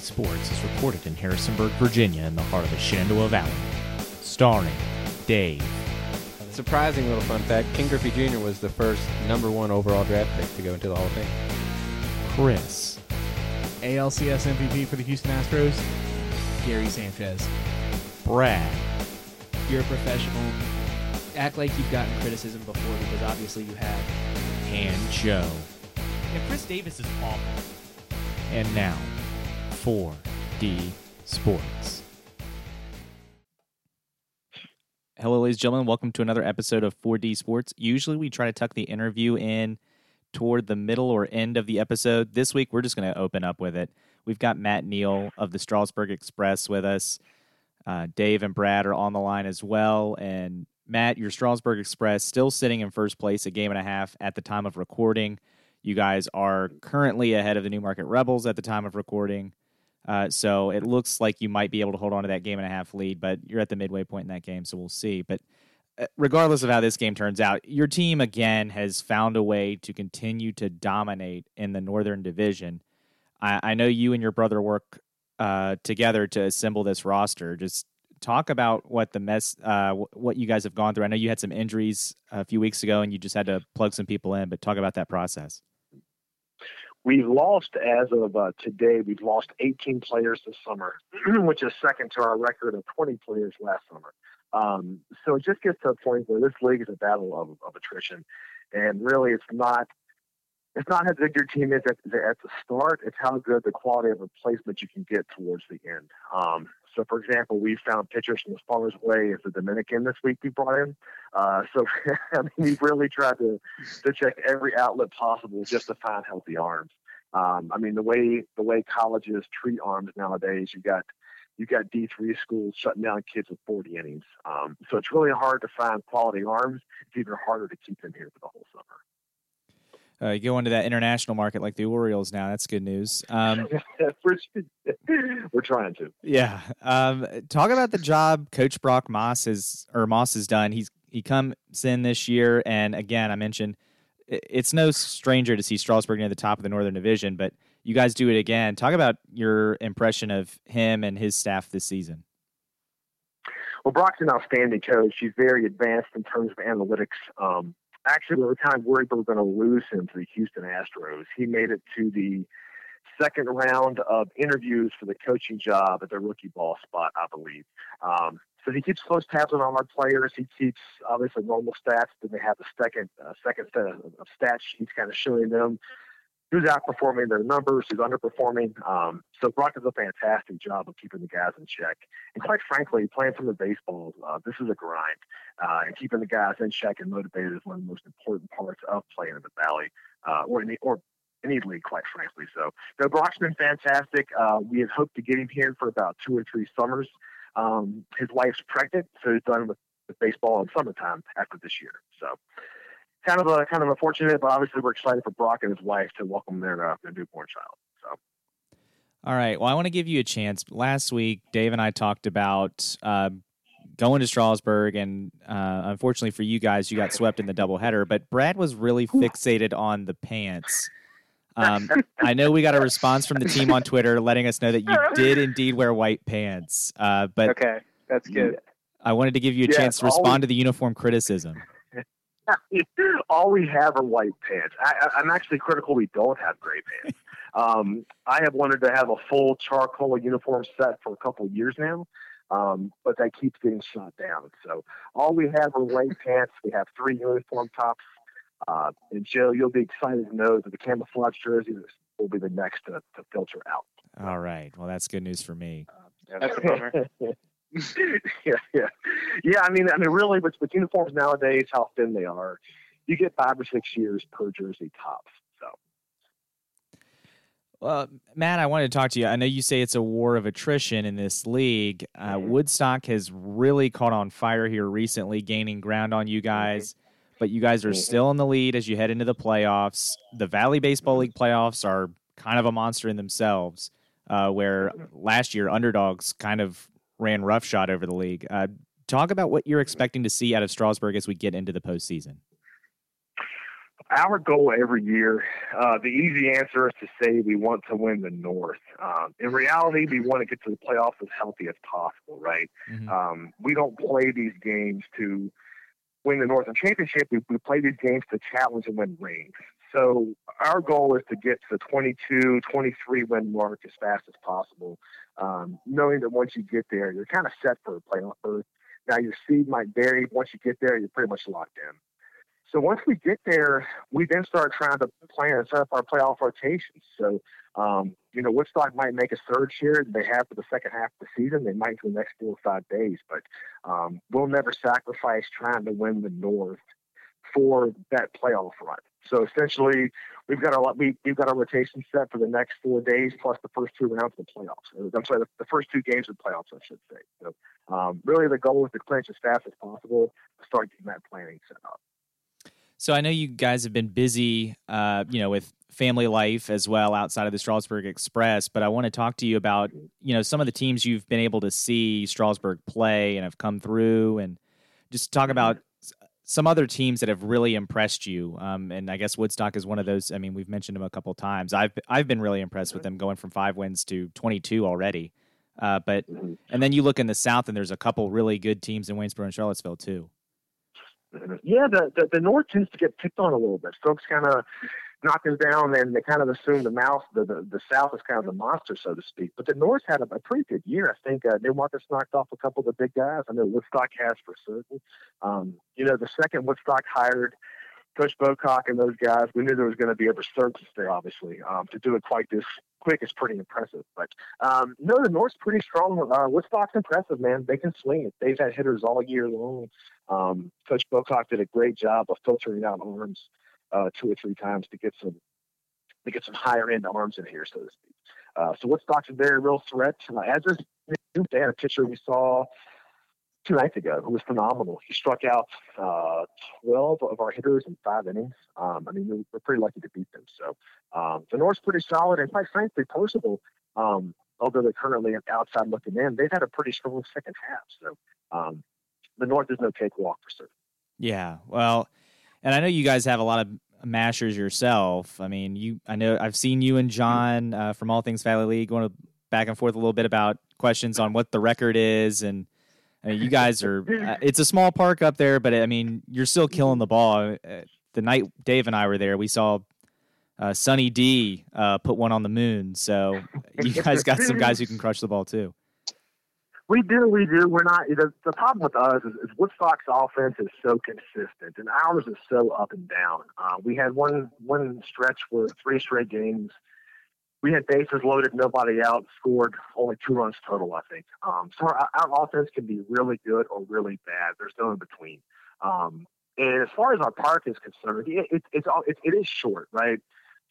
4D Sports is recorded in Harrisonburg, Virginia, in the heart of the Shenandoah Valley. Starring Dave, Surprising little fun fact Ken Griffey Jr. was the first number one overall draft pick to go into the Hall of Fame. Chris, ALCS MVP for the Houston Astros, Gary Sanchez. Brad, You're a professional. Act like you've gotten criticism before because obviously you have. and Joe. Yeah, Chris Davis is awful. And now, 4D Sports. Hello, ladies and gentlemen. Welcome to another episode of 4D Sports. Usually, we try to tuck the interview in toward the middle or end of the episode. This week, we're just going to open up with it. We've got Matt Neal of the Strasburg Express with us. Uh, Dave and Brad are on the line as well. And Matt, your Strasburg Express still sitting in first place, a game and a half at the time of recording. You guys are currently ahead of the Newmarket Rebels at the time of recording. Uh, so it looks like you might be able to hold on to that game and a half lead, but you're at the midway point in that game, so we'll see. But uh, regardless of how this game turns out, your team again has found a way to continue to dominate in the Northern Division. I, I know you and your brother work uh, together to assemble this roster. Just talk about what the mess, uh, wh- what you guys have gone through. I know you had some injuries a few weeks ago, and you just had to plug some people in. But talk about that process. We've lost, as of uh, today, we've lost 18 players this summer, which is second to our record of 20 players last summer. Um, so it just gets to a point where this league is a battle of, of attrition, and really, it's not it's not how good your team is at, at the start; it's how good the quality of replacement you can get towards the end. Um, so, for example, we found pitchers from as far as away as the Dominican this week. We brought in, uh, so I mean, we've really tried to to check every outlet possible just to find healthy arms. Um, I mean, the way the way colleges treat arms nowadays, you got you got D three schools shutting down kids with 40 innings. Um, so it's really hard to find quality arms. It's even harder to keep them here for the whole summer. Uh, you go into that international market like the Orioles now. That's good news. Um, we're, trying to. yeah. Um, talk about the job Coach Brock Moss has or Moss has done. He's he comes in this year, and again, I mentioned it's no stranger to see Strasburg near the top of the Northern Division, but you guys do it again. Talk about your impression of him and his staff this season. Well, Brock's an outstanding coach. He's very advanced in terms of analytics. Um, actually, we were kind of worried we were going to lose him to the Houston Astros. He made it to the second round of interviews for the coaching job at the rookie ball spot, I believe. Um, so he keeps close tabs on all our players. He keeps obviously normal stats. Then they have the second uh, second set of, of stat sheets, kind of showing them who's outperforming their numbers, who's underperforming. Um, so Brock does a fantastic job of keeping the guys in check. And quite frankly, playing of the baseball, uh, this is a grind. Uh, and keeping the guys in check and motivated is one of the most important parts of playing in the Valley uh, or, in the, or any league, quite frankly. So, no, Brock's been fantastic. Uh, we had hoped to get him here for about two or three summers. Um, his wife's pregnant, so he's done with, with baseball in summertime after this year. So, kind of a kind of unfortunate, but obviously we're excited for Brock and his wife to welcome their uh, their newborn child. So. All right. Well, I want to give you a chance. Last week, Dave and I talked about uh, going to Strasburg, and uh, unfortunately for you guys, you got swept in the doubleheader. But Brad was really fixated on the pants. Um, I know we got a response from the team on Twitter letting us know that you did indeed wear white pants. Uh, but Okay, that's good. I wanted to give you a Yeah, chance to always- respond to the uniform criticism. All we have are white pants. I, I, I'm actually critical we don't have gray pants. Um, I have wanted to have a full charcoal uniform set for a couple of years now, um, but that keeps getting shot down. So all we have are white pants. We have three uniform tops. Uh, and Joe, you'll be excited to know that the camouflage jersey will be the next to, to filter out. All right. Well, that's good news for me. That's a bummer. yeah, yeah, yeah. I mean, I mean, really, with, with uniforms nowadays, how thin they are, you get five or six years per jersey tops. So Well, Matt, I wanted to talk to you. I know you say it's a war of attrition in this league. Uh, Woodstock has really caught on fire here recently, gaining ground on you guys. But you guys are Mhm. still in the lead as you head into the playoffs. The Valley Baseball League playoffs are kind of a monster in themselves, uh, where last year underdogs kind of ran roughshod over the league. Uh, talk about what you're expecting to see out of Strasburg as we get into the postseason. our goal every year, uh, the easy answer is to say we want to win the North. Um, in reality, we want to get to the playoffs as healthy as possible, right? Mhm. Um, we don't play these games to win the Northern Championship. We, we play these games to challenge and win rings. So our goal is to get to the 22, 23 win mark as fast as possible, um, knowing that once you get there, you're kind of set for a playoff berth. Now your seed might vary. Once you get there, you're pretty much locked in. So once we get there, we then start trying to plan and set up our playoff rotations. So, um, you know, Woodstock might make a surge here. They have for the second half of the season. They might for the next four or five days, but um, we'll never sacrifice trying to win the North for that playoff run. So essentially, we've got our we, we've got our rotation set for the next four days plus the first two rounds of the playoffs. I'm sorry, the, the first two games of the playoffs, I should say. So um, really, the goal is to clinch as fast as possible to start getting that planning set up. So I know you guys have been busy, uh, you know, with family life as well outside of the Strasburg Express. But I want to talk to you about, you know, some of the teams you've been able to see Strasburg play and have come through, and just talk about s- some other teams that have really impressed you. Um, and I guess Woodstock is one of those. I mean, we've mentioned them a couple times. I've I've been really impressed with them going from five wins to twenty two already. Uh, but and then you look in the South, and there's a couple really good teams in Waynesboro and Charlottesville too. Yeah, the, the the North tends to get picked on a little bit. Folks kind of knock us down, and they kind of assume the Mouth, the, the the South is kind of the monster, so to speak. But the North had a, a pretty good year. I think uh, New Market knocked off a couple of the big guys. I know Woodstock has for certain. Um, you know, the second Woodstock hired Coach Bocock and those guys, we knew there was going to be a resurgence there. Obviously, um, to do it quite this quick is pretty impressive. But um, no, the North's pretty strong. Uh, Woodstock's impressive, man. They can swing it. They've had hitters all year long. Um, Coach Bocock did a great job of filtering out arms uh, two or three times to get some to get some higher end arms in here, so to speak. Uh, so Woodstock's a very real threat. Uh, as is, they had a pitcher we saw two nights ago who was phenomenal. He struck out uh, 12 of our hitters in five innings. Um, I mean, we we're pretty lucky to beat them. So um, the North's pretty solid, and quite frankly, Purcellville, um, although they're currently outside looking in, they've had a pretty strong second half. So um, the North is no cakewalk for certain. Yeah, well, and I know you guys have a lot of mashers yourself. I mean, you, I know I've seen you and John uh, from All Things Valley League going back and forth a little bit about questions on what the record is, and I mean, you guys are. Uh, it's a small park up there, but I mean, you're still killing the ball. Uh, the night Dave and I were there, we saw. Uh, Sunny D uh, put one on the moon, so you guys got some guys who can crush the ball too. We do, we do. We're not. The, the problem with us is, is Woodstock's offense is so consistent, and ours is so up and down. Uh, we had one one stretch where three straight games we had bases loaded, nobody out, scored only two runs total, I think. Um, so our, our offense can be really good or really bad. There's no in between. Um, and as far as our park is concerned, it, it, it's all it, it is short, right?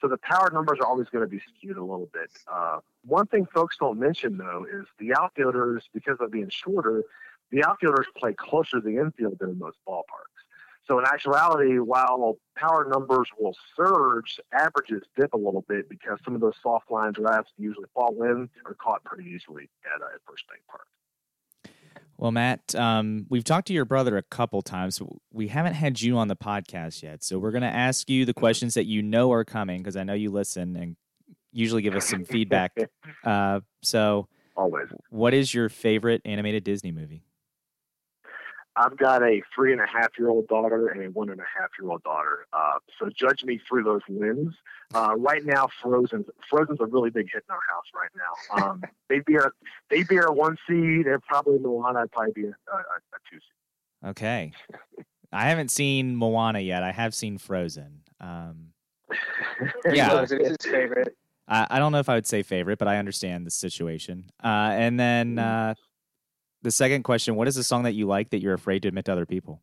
So the power numbers are always going to be skewed a little bit. Uh, one thing folks don't mention though is the outfielders, because of being shorter, the outfielders play closer to the infield than in most ballparks. So in actuality, while power numbers will surge, averages dip a little bit because some of those soft line drives usually fall in are caught pretty easily at, uh, at First Bank Park. Well, Matt, um, we've talked to your brother a couple times. We haven't had you on the podcast yet, so we're going to ask you the questions that you know are coming because I know you listen and usually give us some feedback. Uh, so, always, what is your favorite animated Disney movie? I've got a three and a half year old daughter and a one and a half year old daughter. Uh, so judge me through those lens. Uh, right now, Frozen Frozen's a really big hit in our house right now. Um, they'd be a they'd be a one seed, and probably Moana I'd probably be a, a, a two seed. Okay, I haven't seen Moana yet. I have seen Frozen. Um, yeah, it's his favorite. I, I don't know if I would say favorite, but I understand the situation. Uh, and then uh, the second question: What is a song that you like that you're afraid to admit to other people?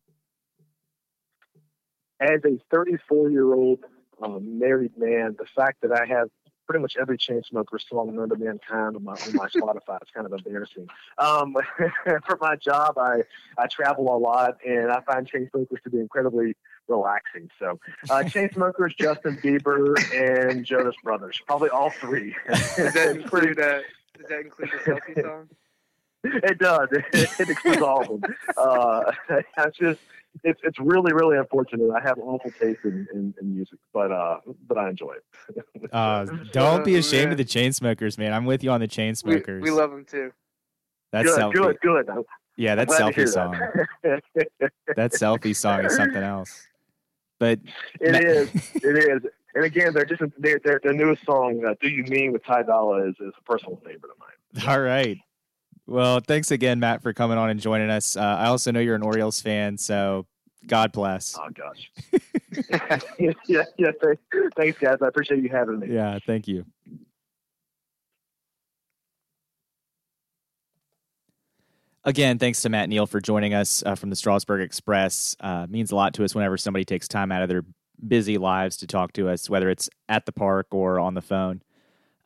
As a 34 year old um, married man, the fact that I have pretty much every Chainsmoker song known to mankind on my on my Spotify is kind of embarrassing. Um, for my job, I I travel a lot, and I find Chainsmokers to be incredibly relaxing. So, uh, Chainsmokers, Justin Bieber, and Jonas Brothers, probably all three. Does that include uh, Does that include the selfie song? It does. It, it includes all of them. Uh, I just, it's it's really really unfortunate. I have awful taste in, in, in music, but uh, but I enjoy it. Uh, don't be Oh, ashamed of the chain smokers, man. I'm with you on the chain We, smokers. we love them too. That's good, selfie. good, good. Yeah, that glad selfie hear song. that. that selfie song is something else. But It Ma- is. It is. And again, they're just they're, they're, their newest song, uh, "Do You Mean" with Ty Dolla, is, is a personal favorite of mine. all right. Well, thanks again, Matt, for coming on and joining us. Uh, I also know you're an Orioles fan, so God bless. Oh gosh. yeah, yeah, yeah. Thanks, guys. I appreciate you having me. Yeah, thank you. Again, thanks to Matt Neal for joining us uh, from the Strasburg Express. Uh, means a lot to us whenever somebody takes time out of their busy lives to talk to us, whether it's at the park or on the phone.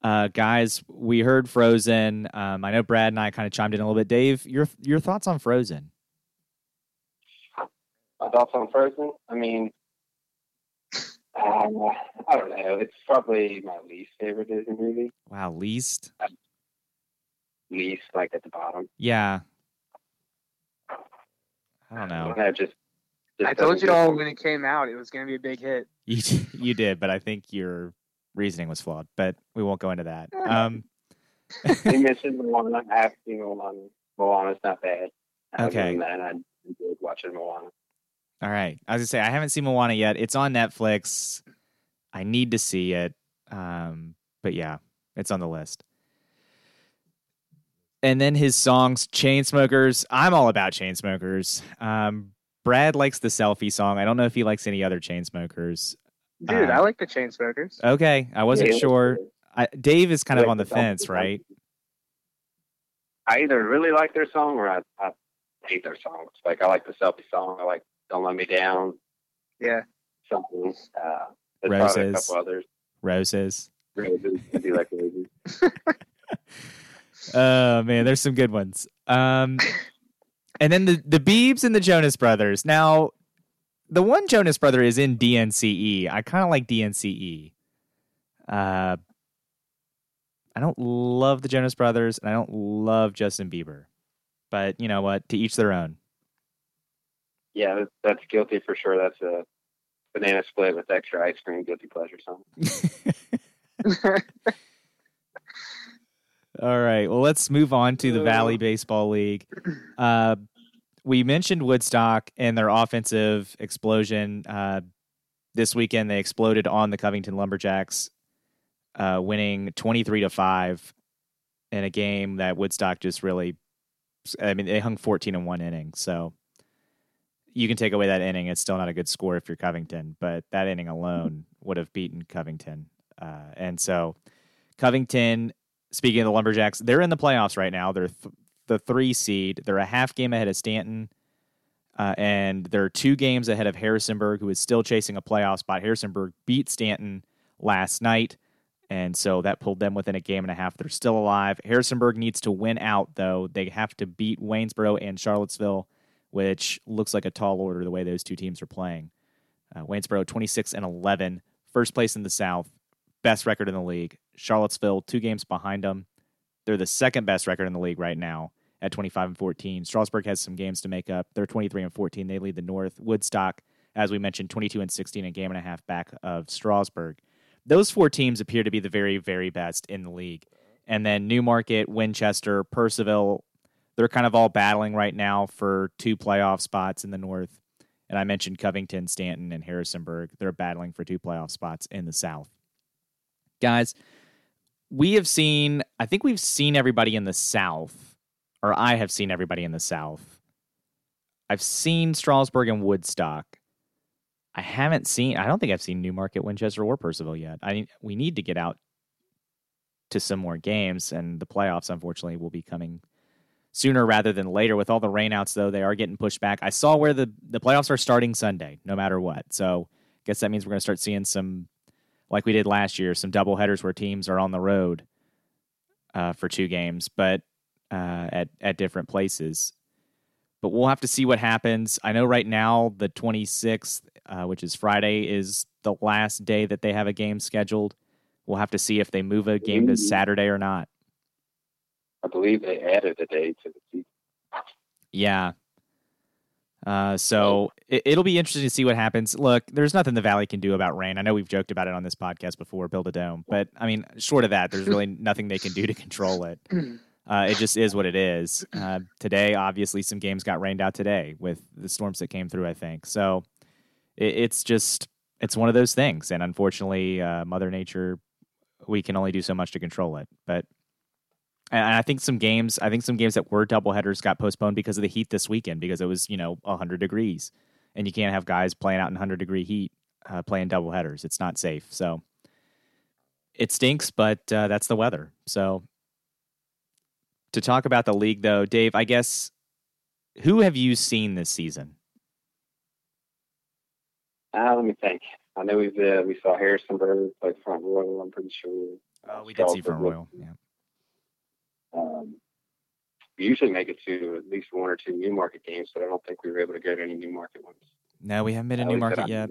Uh, guys, we heard Frozen. Um, I know Brad and I kind of chimed in a little bit. Dave, your your thoughts on Frozen? My thoughts on Frozen? I mean, um, I don't know. It's probably my least favorite Disney movie. Wow, least. Least, like at the bottom. Yeah. I don't I know. don't know, just, just I told you all when it came out, it was going to be a big hit. You you did, but I think your reasoning was flawed. But we won't go into that. Um, you mentioned Moana. I have seen Moana. Moana's not bad. Okay. that, I enjoyed watching Moana. all right. I was gonna say I haven't seen Moana yet. It's on Netflix. I need to see it. Um, but yeah, it's on the list. And then his songs, Chainsmokers. I'm all about Chainsmokers. Um, Brad likes the selfie song. I don't know if he likes any other Chainsmokers. Dude, I like the Chainsmokers. Okay, I wasn't Yeah, sure. I, Dave is kind of on the fence, right? I either really like their song or I, I hate their songs. Like I like the selfie song. I like "Don't Let Me Down." Yeah. Something. Uh, probably a Roses. couple others. Roses. Roses. I do like roses. Oh man, there's some good ones. Um, and then the the Beebs and the Jonas Brothers. Now, the one Jonas brother is in DNCE. I kind of like DNCE. Uh, I don't love the Jonas Brothers, and I don't love Justin Bieber. But you know what? To each their own. Yeah, that's guilty for sure. That's a banana split with extra ice cream. Guilty pleasure song. All right. Well, let's move on to the. Valley Baseball League. Uh, we mentioned Woodstock and their offensive explosion. Uh, this weekend, they exploded on the Covington Lumberjacks, uh, winning 23 to 5 in a game that Woodstock just really, I mean, they hung 14 in one inning. So you can take away that inning. It's still not a good score if you're Covington, but that inning alone would have beaten Covington. Uh, and so Covington speaking of the Lumberjacks, they're in the playoffs right now. They're th- the three seed. They're a half game ahead of Staunton, uh, and they're two games ahead of Harrisonburg, who is still chasing a playoff spot. Harrisonburg beat Staunton last night, and so that pulled them within a game and a half. They're still alive. Harrisonburg needs to win out, though. They have to beat Waynesboro and Charlottesville, which looks like a tall order the way those two teams are playing. Uh, Waynesboro 26 and 11, first place in the South, best record in the league. Charlottesville, two games behind them. They're the second best record in the league right now at 25 and 14. Strasburg has some games to make up. They're 23 and 14. They lead the North. Woodstock, as we mentioned, 22 and 16, a game and a half back of Strasburg. Those four teams appear to be the very, very best in the league. And then Newmarket, Winchester, Purcellville, they're kind of all battling right now for two playoff spots in the North. And I mentioned Covington, Staunton, and Harrisonburg. They're battling for two playoff spots in the South. Guys, we have seen, I think we've seen everybody in the South, or I have seen everybody in the South. I've seen Strasburg and Woodstock. I haven't seen, I don't think I've seen Newmarket, Winchester, or Purcellville yet. I mean, We need to get out to some more games, and the playoffs, unfortunately, will be coming sooner rather than later. With all the rainouts, though, they are getting pushed back. I saw where the, the playoffs are starting Sunday, no matter what. So I guess that means we're going to start seeing some, like we did last year, some double headers where teams are on the road uh, for two games, but uh, at at different places. But we'll have to see what happens. I know right now the 26th, uh, which is Friday, is the last day that they have a game scheduled. We'll have to see if they move a game to. Saturday or not. I believe they added a day to the season. Yeah. Uh, so it, it'll be interesting to see what happens. Look, there's nothing the Valley can do about rain. I know we've joked about it on this podcast before, build a dome, but I mean, short of that, there's really nothing they can do to control it. Uh, it just is what it is. Uh, today, obviously, some games got rained out today with the storms that came through. I think so. It, it's just it's one of those things, and unfortunately, uh, Mother Nature, we can only do so much to control it. But and I think some games, I think some games that were doubleheaders got postponed because of the heat this weekend because it was you know 100 degrees, and you can't have guys playing out in 100 degree heat uh, playing doubleheaders. It's not safe. So it stinks, but uh, that's the weather. So to talk about the league, though, Dave, I guess who have you seen this season? Uh, let me think. I know we've uh, we saw Harrisonburg play Front Royal. I'm pretty sure. Oh, we did see Front Royal. Yeah. Um, we usually make it to at least one or two new market games, but I don't think we were able to go to any Newmarket ones. No, we haven't been to new least that Newmarket I yet.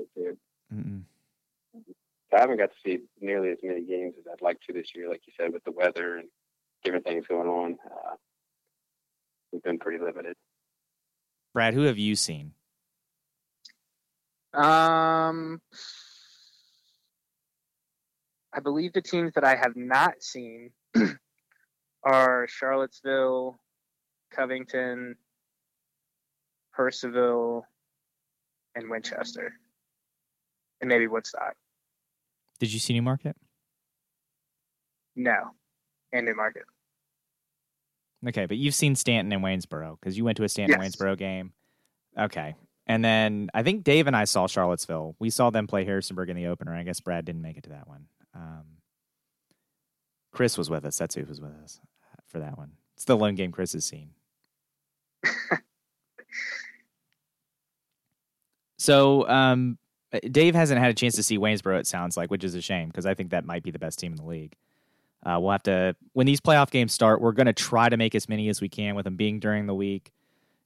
I haven't got to see nearly as many games as I'd like to this year, like you said, with the weather and different things going on. Uh, we've been pretty limited. Brad, who have you seen? Um, I believe the teams that I have not seen are Charlottesville, Covington, Purcellville, and Winchester, and maybe Woodstock. Did you see Newmarket? No, and Newmarket. Okay, but you've seen Staunton and Waynesboro because you went to a Staunton Yes. Waynesboro game. Okay. And then I think Dave and I saw Charlottesville. We saw them play Harrisonburg in the opener. I guess Brad didn't make it to that one. Um, Chris was with us. That's who was with us for that one. It's the lone game Chris has seen. so um, Dave hasn't had a chance to see Waynesboro, it sounds like, which is a shame because I think that might be the best team in the league. Uh, we'll have to, when these playoff games start, we're going to try to make as many as we can with them being during the week.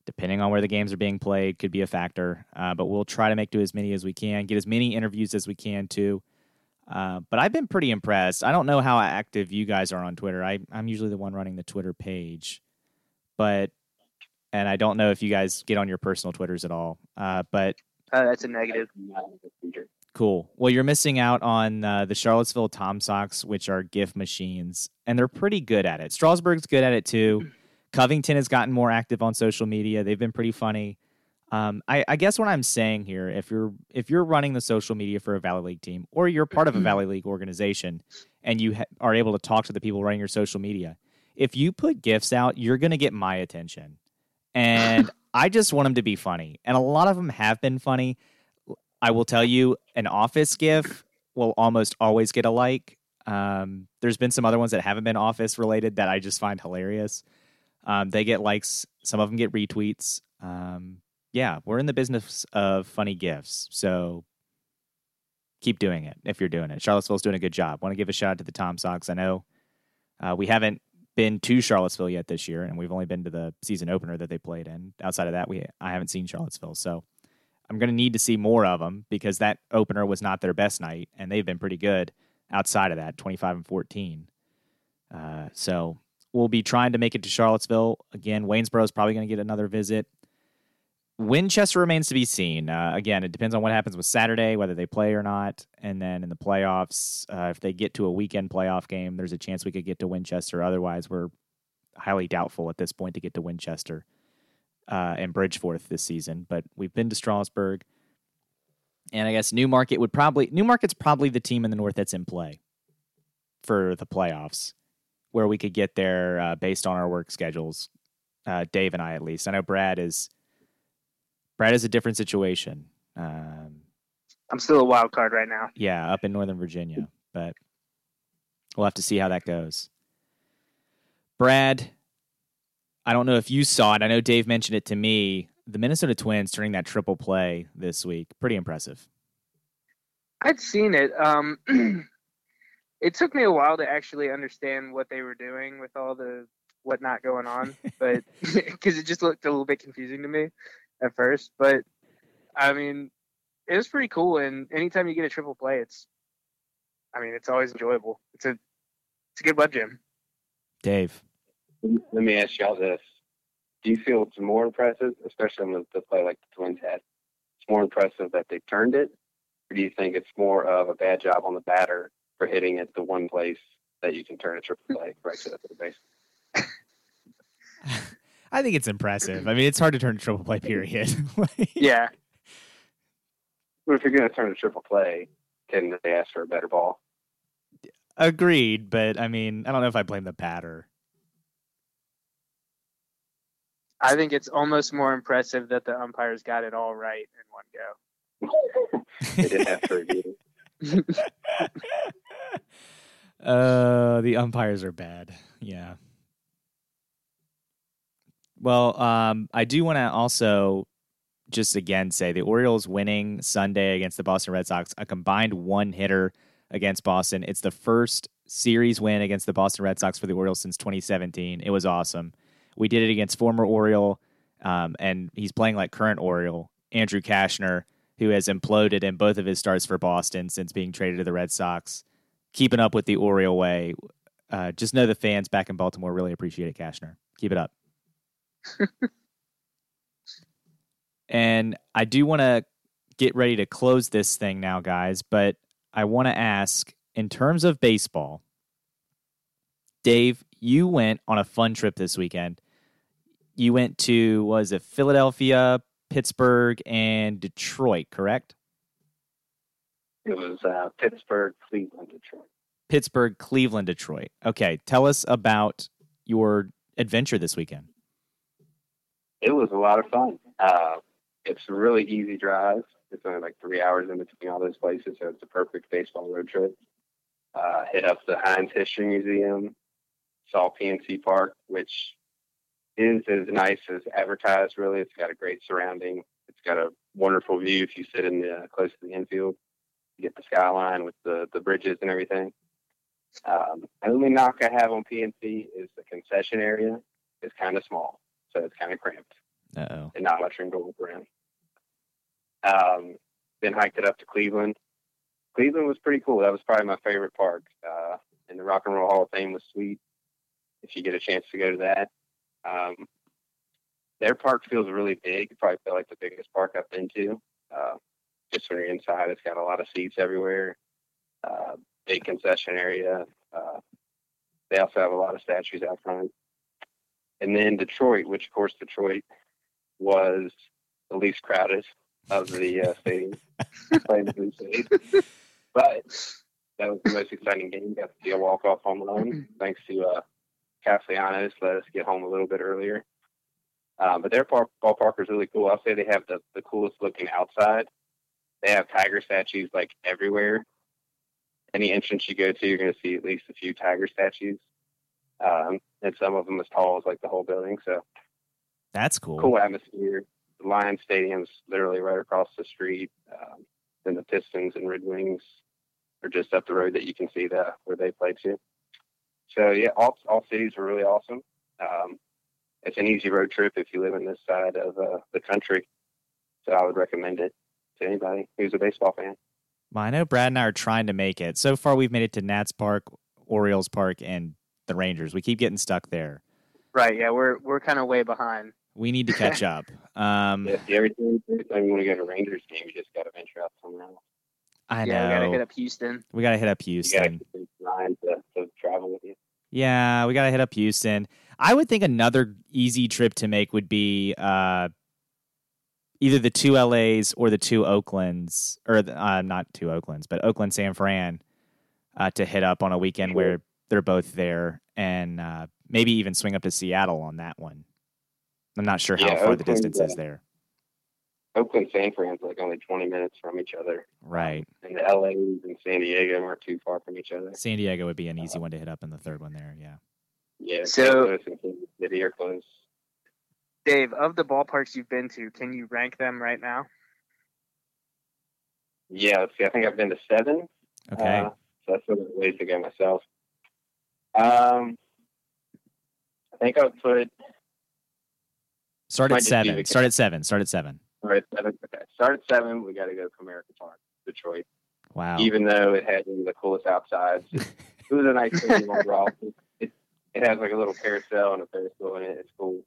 Depending on where the games are being played, could be a factor. Uh, but we'll try to make do as many as we can, get as many interviews as we can too. Uh, but I've been pretty impressed. I don't know how active you guys are on Twitter. I, I'm usually the one running the Twitter page, but and I don't know if you guys get on your personal Twitters at all. Uh, but Uh, that's a negative. Cool. Well, you're missing out on uh, the Charlottesville Tom Sox, which are GIF machines, and they're pretty good at it. Strasburg's good at it too. Covington has gotten more active on social media. They've been pretty funny. Um, I, I guess what I'm saying here, if you're if you're running the social media for a Valley League team, or you're part of a Valley League organization, and you ha- are able to talk to the people running your social media, if you put gifs out, you're going to get my attention, and I just want them to be funny, and a lot of them have been funny. I will tell you, an office gif will almost always get a like. Um, there's been some other ones that haven't been office related that I just find hilarious. Um, they get likes. Some of them get retweets. Um, yeah, we're in the business of funny gifs. So keep doing it if you're doing it. Charlottesville's doing a good job. Want to give a shout out to the Tom Sox. I know uh, we haven't been to Charlottesville yet this year, and we've only been to the season opener that they played in. Outside of that, we I haven't seen Charlottesville. So I'm going to need to see more of them because that opener was not their best night, and they've been pretty good outside of that, 25 and 14. Uh, so we'll be trying to make it to Charlottesville again. Waynesboro is probably going to get another visit. Winchester remains to be seen. Uh, again, it depends on what happens with Saturday, whether they play or not, and then in the playoffs, uh, if they get to a weekend playoff game, there's a chance we could get to Winchester. Otherwise, we're highly doubtful at this point to get to Winchester uh, and Bridgeforth this season. But we've been to Strasburg, and I guess Newmarket would probably Newmarket's probably the team in the north that's in play for the playoffs, where we could get there uh, based on our work schedules. Uh, Dave and I, at least. I know Brad is. Brad is a different situation. Um, I'm still a wild card right now. yeah, up in Northern Virginia, but we'll have to see how that goes. Brad, I don't know if you saw it. I know Dave mentioned it to me. The Minnesota Twins turning that triple play this week, pretty impressive. I'd seen it. Um, it took me a while to actually understand what they were doing with all the whatnot going on, but because it just looked a little bit confusing to me at first. But I mean, it was pretty cool. And anytime you get a triple play, it's, I mean, it's always enjoyable. It's a, it's a good web gem. Dave, Let me ask y'all this: Do you feel it's more impressive, especially on the, the play like the Twins had, it's more impressive that they turned it, or do you think it's more of a bad job on the batter for hitting it the one place that you can turn a triple play right to the base? I think it's impressive. I mean, it's hard to turn a triple play. Period. Like, Yeah. But if you're going to turn a triple play, can they ask for a better ball? Agreed, but I mean, I don't know if I blame the batter. I think it's almost more impressive that the umpires got it all right in one go. They didn't have to review it. uh, the umpires are bad. Yeah. Well, um, I do want to also just again say the Orioles winning Sunday against the Boston Red Sox, a combined one hitter against Boston. It's the first series win against the Boston Red Sox for the Orioles since 2017. It was awesome. We did it against former Oriole, um, and he's playing like current Oriole, Andrew Cashner, who has imploded in both of his starts for Boston since being traded to the Red Sox. Keeping up with the Oriole way. Uh, just know the fans back in Baltimore really appreciate it, Kashner. Keep it up. and I do want to get ready to close this thing now, guys, but I want to ask in terms of baseball, Dave, you went on a fun trip this weekend. You went to, was it Philadelphia, Pittsburgh, and Detroit, correct? It was uh, Pittsburgh, Cleveland, Detroit. Pittsburgh, Cleveland, Detroit. Okay, tell us about your adventure this weekend. It was a lot of fun. Uh, it's a really easy drive. It's only like three hours in between all those places, so it's a perfect baseball road trip. Uh, hit up the Heinz History Museum, saw PNC Park, which is as nice as advertised. Really, it's got a great surrounding. It's got a wonderful view if you sit in the close to the infield. You get the skyline with the the bridges and everything. Um, the only knock I have on PNC is the concession area is kind of small, so it's kind of cramped Uh oh. and not much room to walk around. Um, then hiked it up to Cleveland. Cleveland was pretty cool. That was probably my favorite park. Uh, and the Rock and Roll Hall of Fame was sweet. If you get a chance to go to that, um, their park feels really big. It probably felt like the biggest park I've been to. Uh, just when you're inside, it's got a lot of seats everywhere. Uh, big concession area. Uh, they also have a lot of statues out front. And then Detroit, which of course Detroit was the least crowded of the uh, stadiums. playing the Blue. But that was the most exciting game. Got to see a walk-off home run thanks to uh, Castellanos. Let us get home a little bit earlier. Um, but their park, ballpark is really cool. I'll say they have the, the coolest looking outside. They have tiger statues like everywhere. Any entrance you go to, you're going to see at least a few tiger statues. Um, and some of them as tall as like the whole building. So That's cool. cool atmosphere. The Lions Stadium's literally right across the street. Um, then the Pistons and Red Wings are just up the road that you can see that where they play too. So yeah, all all cities are really awesome. Um, it's an easy road trip if you live in this side of uh, the country. So I would recommend it to anybody who's a baseball fan. Well, I know Brad and I are trying to make it. So far, we've made it to Nats Park, Orioles Park, and the Rangers. We keep getting stuck there. Right. Yeah, we're we're kind of way behind. We need to catch up. Um, Yeah, every time, you want to go to Rangers game, you just got to venture out somewhere else. I yeah, we gotta hit up Houston. We gotta hit up You got to Houston. Ryan to, to travel with you. Yeah, we gotta hit up Houston. I would think another easy trip to make would be uh, either the two LAs or the two Oaklands, or the, uh, not two Oaklands, but Oakland, San Fran, uh, to hit up on a weekend Sure. where they're both there, and uh, maybe even swing up to Seattle on that one. I'm not sure how Yeah, far the Oakland, distance is uh, there. Oakland, San Fran's like only 20 minutes from each other. Right. And the LA's and San Diego aren't too far from each other. San Diego would be an easy one to hit up in the third one there. Yeah. Yeah, So- St. Louis and Kansas City are close. Dave, of the ballparks you've been to, can you rank them right now? Yeah, let's see. I think I've been to seven. Okay. Uh, so that's a ways to go myself. Um, I think I would put Start at seven. Start at seven. Start at seven. Right, seven. Okay, start at seven. We got to go to Comerica Park, Detroit. Wow. Even though it had one of the coolest outsides, it was a nice stadium overall. It, it has like a little carousel and a Ferris wheel in it. It's cool.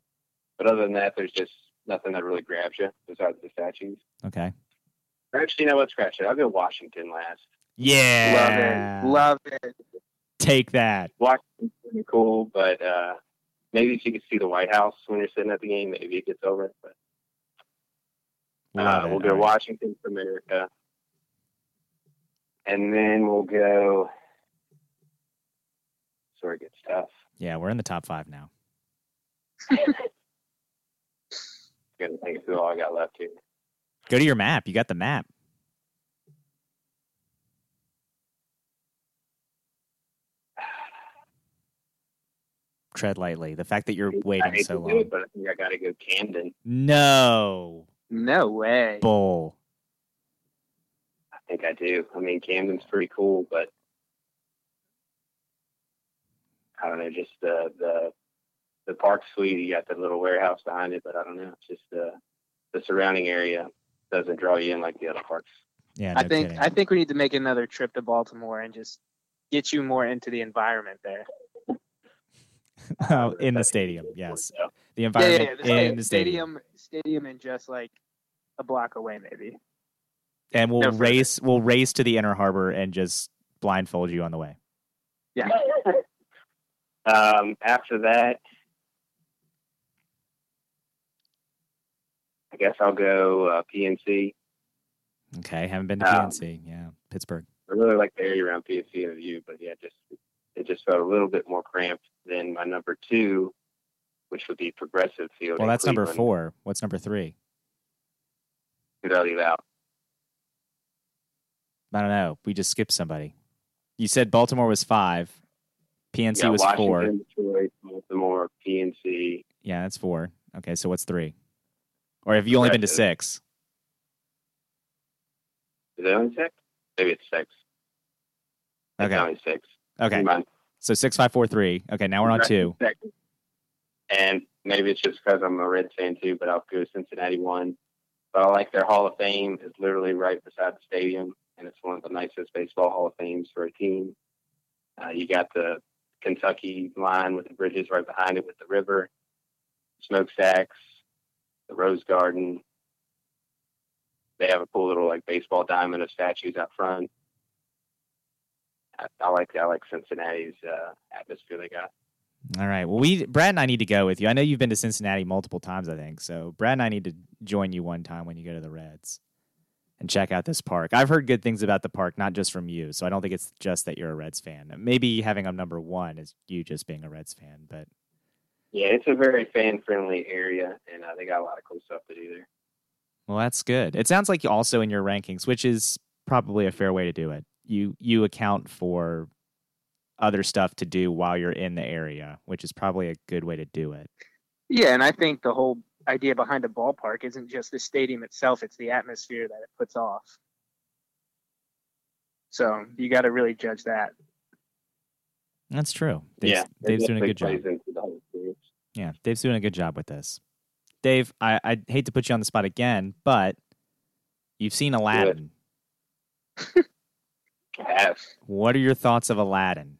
But other than that, there's just nothing that really grabs you besides the statues. okay. Actually, you know what? Scratch it. I'll go Washington last. Yeah. Love it. Love it. Take that. Washington's pretty cool, but uh, maybe if you could see the White House when you're sitting at the game, maybe it gets over. But Love uh, we'll go All right. Washington for America, and then we'll go. Sorry, of stuff. Yeah, we're in the top five now. Gonna think through all I got left here. Go to your map. You got the map. Tread lightly. The fact that you're waiting so long. it, but I think I got to go Camden. No. No way. Bull. I think I do. I mean, Camden's pretty cool, but I don't know, just the the the park suite. You got the little warehouse behind it, but I don't know. It's just the the surrounding area doesn't draw you in like the other parks. Yeah, no I think kidding. I think we need to make another trip to Baltimore and just get you more into the environment there. oh, in the stadium. Yes. So, The Yeah, yeah, environment yeah, the, in sta- the stadium. stadium, stadium, and just like a block away, maybe. And we'll No further. race we'll race to the inner harbor and just blindfold you on the way. Yeah. um, after that, I guess I'll go uh, PNC. Okay. Haven't been to Um, PNC. Yeah. Pittsburgh. I really like the area around PNC and the view, but yeah, just it just felt a little bit more cramped than my number two, which would be Progressive Field. Well, that's number four. What's number three? Who did I leave out? I don't know. We just skipped somebody. You said Baltimore was five. PNC Yeah, was four. Washington, Detroit, Baltimore, PNC. Yeah, that's four. Okay, so what's three? Or have you only been to six? Is it only six? Maybe it's six. It's Okay. only six. Okay. So six, five, four, three. Okay, now we're on two. Second. And maybe it's just because I'm a Red fan too, but I'll go Cincinnati one. But I like their Hall of Fame is literally right beside the stadium, and it's one of the nicest baseball Hall of Fames for a team. Uh, you got the Kentucky line with the bridges right behind it with the river, smokestacks, the Rose Garden. They have a cool little like baseball diamond of statues out front. I, I like I like Cincinnati's uh, atmosphere they got. All right. Well, we Brad and I need to go with you. I know you've been to Cincinnati multiple times, I think. So Brad and I need to join you one time when you go to the Reds and check out this park. I've heard good things about the park, not just from you. So I don't think it's just that you're a Reds fan. Maybe having them number one is you just being a Reds fan, but Yeah, it's a very fan friendly area, and uh, they got a lot of cool stuff to do there. Well, that's good. It sounds like you also in your rankings, which is probably a fair way to do it. You you account for other stuff to do while you're in the area, which is probably a good way to do it. Yeah, and I think the whole idea behind a ballpark isn't just the stadium itself; it's the atmosphere that it puts off. So you got to really judge that. That's true. Dave's, yeah, it Dave's doing a good job. plays into the whole. Yeah, Dave's doing a good job with this. Dave, I I hate to put you on the spot again, but you've seen Aladdin. I have. What are your thoughts of Aladdin?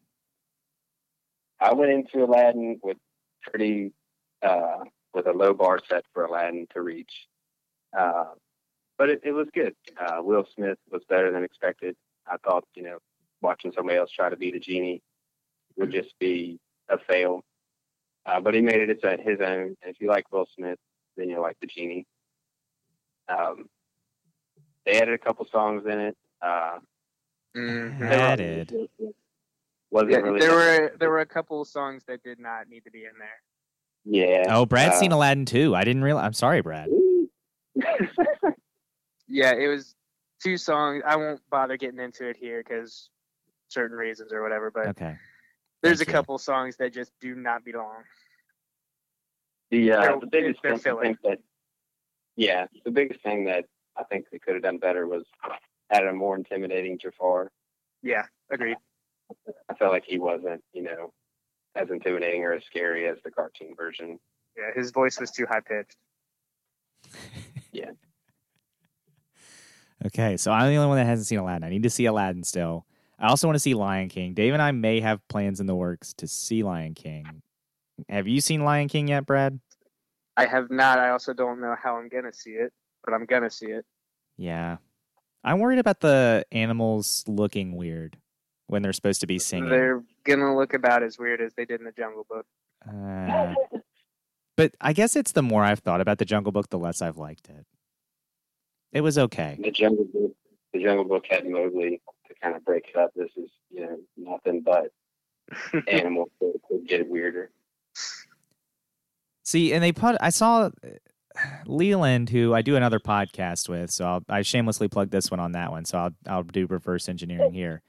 I went into Aladdin with pretty uh, with a low bar set for Aladdin to reach, uh, but it, it was good. Uh, Will Smith was better than expected. I thought you know watching somebody else try to beat a genie would just be a fail, uh, but he made it its own- his own. And if you like Will Smith, then you'll like the genie. Um, they added a couple songs in it. Uh, Added. Wasn't Yeah, really there were there were a couple of songs that did not need to be in there. yeah. Oh, Brad's uh, seen Aladdin too. I didn't realize. I'm sorry, Brad. Yeah, it was two songs. I won't bother getting into it here because certain reasons or whatever. But Okay. there's thank a you. couple songs that just do not belong. The uh, They're- the biggest thing I think that yeah, the biggest thing that I think they could have done better was added a more intimidating Jafar. Yeah, agreed. I felt like he wasn't, you know, as intimidating or as scary as the cartoon version. Yeah, his voice was too high pitched. Yeah. Okay, so I'm the only one that hasn't seen Aladdin. I need to see Aladdin still. I also want to see Lion King. Dave and I may have plans in the works to see Lion King. Have you seen Lion King yet, Brad? I have not. I also don't know how I'm gonna see it, but I'm gonna see it. Yeah. I'm worried about the animals looking weird when they're supposed to be singing. They're gonna look about as weird as they did in the Jungle Book. Uh, but I guess it's the more I've thought about the Jungle Book, the less I've liked it. It was okay. The Jungle Book, the Jungle Book had Mowgli to kind of break it up. This is you know nothing but animals that could get weirder. See, and they put. I saw uh, Leland, who I do another podcast with, so I'll, I shamelessly plug this one on that one. So I'll I'll do reverse engineering here.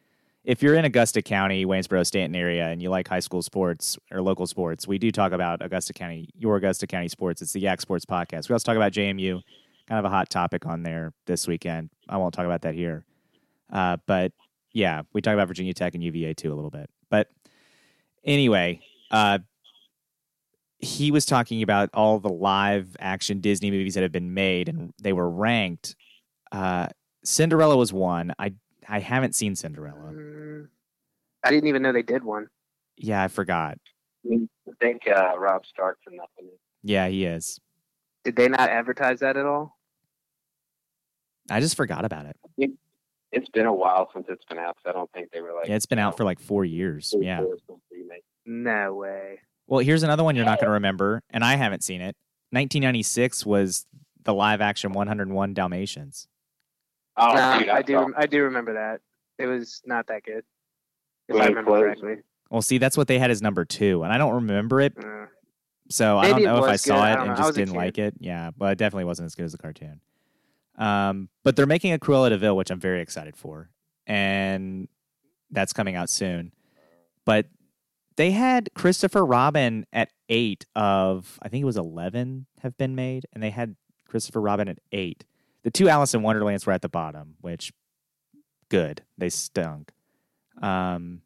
If you're in Augusta County, Waynesboro, Staunton area, and you like high school sports or local sports, we do talk about Augusta County, your Augusta County sports. It's the Yak Sports Podcast. We also talk about JMU, kind of a hot topic on there this weekend. I won't talk about that here, uh, but yeah, we talk about Virginia Tech and UVA too a little bit. But anyway, uh, he was talking about all the live action Disney movies that have been made, and they were ranked. Uh, Cinderella was one. I I haven't seen Cinderella. Mm, I didn't even know they did one. Yeah, I forgot. I think uh, Robb Stark's in that one. Yeah, he is. Did they not advertise that at all? I just forgot about it. It's been a while since it's been out, so I don't think they were like. Yeah, it's been out for like four years. Yeah. No way. Well, here's another one you're not going to remember, and I haven't seen it. 1996 was the live action 101 Dalmatians. Oh, Nah, dude, I I, do. saw- I do remember that. It was not that good, if Glenn I remember Close. correctly. Well, see, that's what they had as number two, and I don't remember it, Uh, so I don't know if I saw good. It don't and know. Just didn't like it. Yeah, but it definitely wasn't as good as the cartoon. Um, but they're making a Cruella de Vil, which I'm very excited for, and that's coming out soon. But they had Christopher Robin at eight of I think it was eleven have been made, and they had Christopher Robin at eight. The two Alice in Wonderlands were at the bottom, which good. They stunk. Um,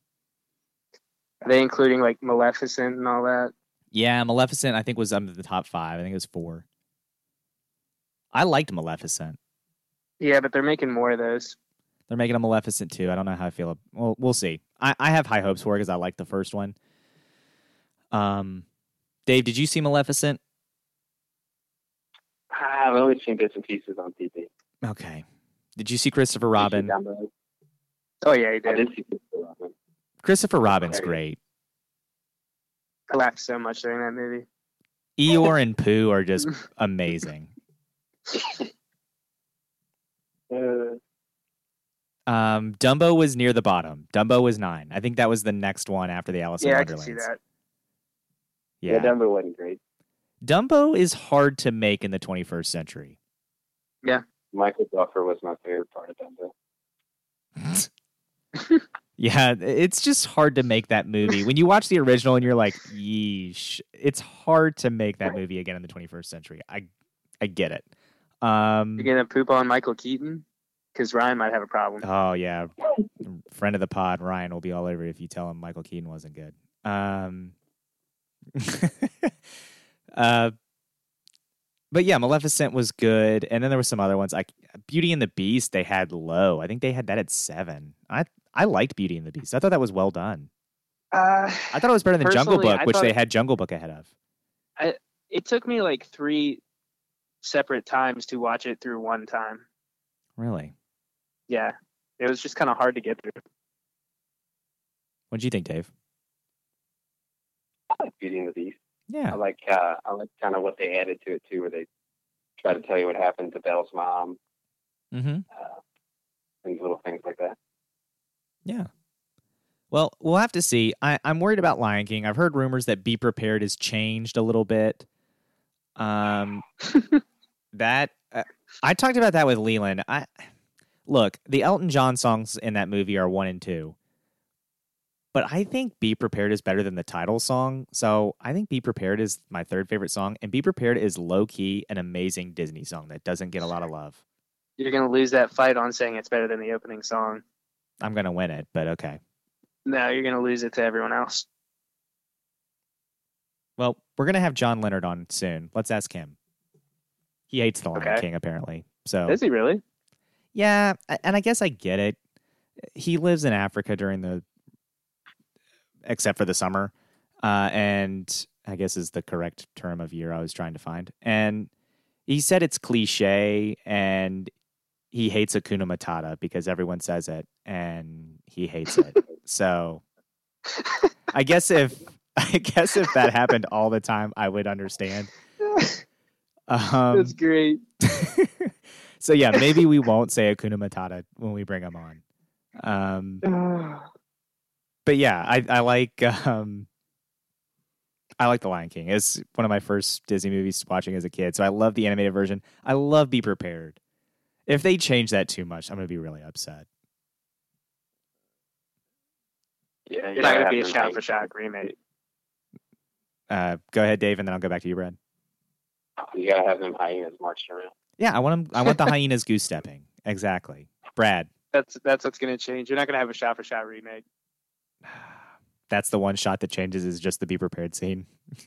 are they including like Maleficent and all that? yeah, Maleficent I think was under the top five. I think it was four. I liked Maleficent. Yeah, but they're making more of those. They're making a Maleficent too. I don't know how I feel. Well, we'll see. I, I have high hopes for it because I like the first one. Um, Dave, did you see Maleficent? I've only seen bits and pieces on TV. Okay. Did you see Christopher Robin? download? Oh yeah, he I did. did see Christopher Robin. Christopher Robin's Okay. great. I laughed so much during that movie. Eeyore and Pooh are just amazing. Uh, Um, Dumbo was near the bottom. Dumbo was nine. I think that was the next one after the Alice in yeah, I can see that. yeah. Yeah. Dumbo wasn't great. Dumbo is hard to make in the 21st century. Yeah. Michael Buffer was my favorite part of Dumbo. Yeah, it's just hard to make that movie. When you watch the original and you're like, yeesh, it's hard to make that movie again in the 21st century. I I get it. Um You're gonna poop on Michael Keaton because Ryan might have a problem. Oh yeah. Friend of the pod, Ryan will be all over you if you tell him Michael Keaton wasn't good. Um uh but yeah, Maleficent was good, and then there were some other ones. Like Beauty and the Beast, they had low. I think they had that at seven. I I liked Beauty and the Beast. I thought that was well done. Uh, I thought it was better than Jungle Book, I which they had Jungle Book ahead of. it took me like three separate times to watch it through one time. Really? Yeah, it was just kind of hard to get through. What do you think, Dave? I like Beauty and the Beast. I Yeah. like uh, I like kind of what they added to it too, where they try to tell you what happened to Belle's mom Mm-hmm. uh, and little things like that. Yeah. Well, we'll have to see. I, I'm worried about Lion King. I've heard rumors that Be Prepared has changed a little bit. Um, that uh, I talked about that with Leland. I look the Elton John songs in that movie are one and two, but I think Be Prepared is better than the title song. So I think Be Prepared is my third favorite song, and Be Prepared is low key an amazing Disney song that doesn't get a lot of love. You're gonna lose that fight on saying it's better than the opening song. I'm gonna win it, but okay. No, you're gonna lose it to everyone else. Well, we're gonna have John Leonard on soon. Let's ask him. He hates the Lion Okay. King apparently. So Is he really? yeah, and I guess I get it. He lives in Africa during the, except for the summer, uh, and I guess is the correct term of year I was trying to find. And he said it's cliche, and he hates Hakuna Matata because everyone says it and he hates it. so I guess if I guess if that happened all the time, I would understand. Um, That's great. so yeah, maybe we won't say Hakuna Matata when we bring him on. Um, but yeah, I I like um, I like The Lion King. It's one of my first Disney movies watching as a kid, so I love the animated version. I love Be Prepared. If they change that too much, I'm gonna be really upset. Yeah, It's not gonna be a shot for shot remake. Uh, go ahead, Dave, and then I'll go back to you, Brad. You gotta have them hyenas marching around. Yeah, I want 'em- I want the hyenas goose stepping. Exactly, Brad. That's that's what's gonna change. You're not gonna have a shot for shot remake. That's the one shot that changes is just the Be Prepared scene.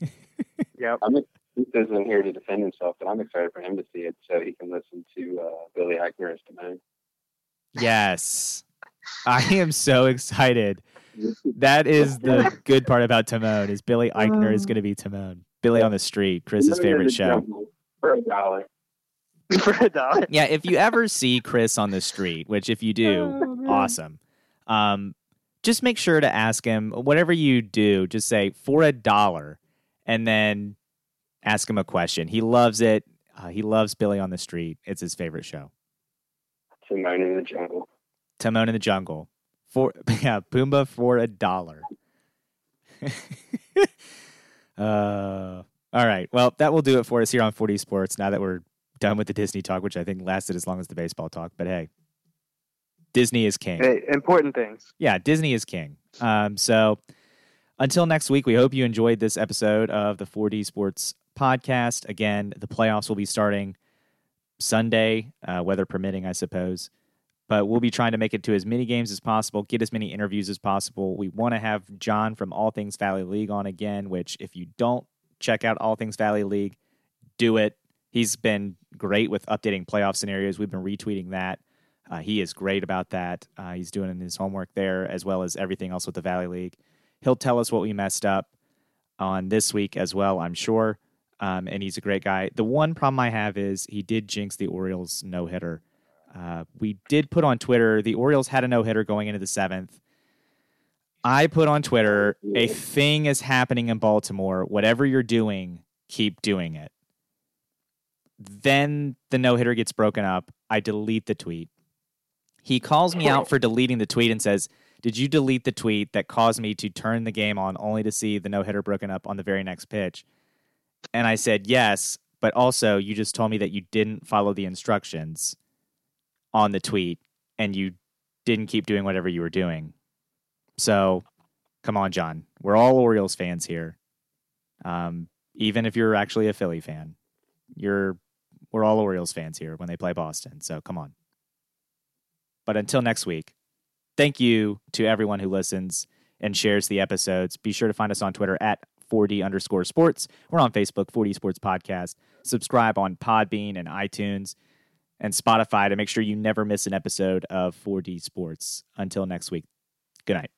Yep. I'm he isn't here to defend himself, but I'm excited for him to see it so he can listen to uh, Billy Eichner as Timon. Yes. I am so excited. That is the good part about Timon is Billy Eichner is going to be Timon. Billy on the Street, Chris's favorite show. For a dollar. for a dollar. Yeah, if you ever see Chris on the street, which if you do, awesome. Um, just make sure to ask him whatever you do. Just say for a dollar, and then ask him a question. He loves it. Uh, he loves Billy on the Street. It's his favorite show. Timon in the jungle. Timon in the Jungle. For yeah, Pumbaa for a dollar. uh, all right. Well, that will do it for us here on 4D Sports. Now that we're done with the Disney talk, which I think lasted as long as the baseball talk, but hey, Disney is king. Hey, important things. Yeah, Disney is king. Um, so until next week, we hope you enjoyed this episode of the 4D Sports podcast. Again, the playoffs will be starting Sunday, uh, weather permitting, I suppose. But we'll be trying to make it to as many games as possible, get as many interviews as possible. We want to have John from All Things Valley League on again, which if you don't check out All Things Valley League, do it. He's been great with updating playoff scenarios. We've been retweeting that. Uh, he is great about that. Uh, he's doing his homework there as well as everything else with the Valley League. He'll tell us what we messed up on this week as well, I'm sure. Um, and he's a great guy. The one problem I have is he did jinx the Orioles no hitter. Uh, we did put on Twitter the Orioles had a no hitter going into the seventh. I put on Twitter a thing is happening in Baltimore. Whatever you're doing, keep doing it. Then the no hitter gets broken up. I delete the tweet. He calls me out for deleting the tweet and says, Did you delete the tweet that caused me to turn the game on only to see the no hitter broken up on the very next pitch? And I said, Yes, but also you just told me that you didn't follow the instructions on the tweet and you didn't keep doing whatever you were doing. So come on, John. We're all Orioles fans here. Um, even if you're actually a Philly fan, you're we're all Orioles fans here when they play Boston. So come on. But until next week, thank you to everyone who listens and shares the episodes. Be sure to find us on Twitter at 4D underscore sports. We're on Facebook, 4D Sports Podcast. Subscribe on Podbean and iTunes and Spotify to make sure you never miss an episode of 4D Sports. Until next week, good night.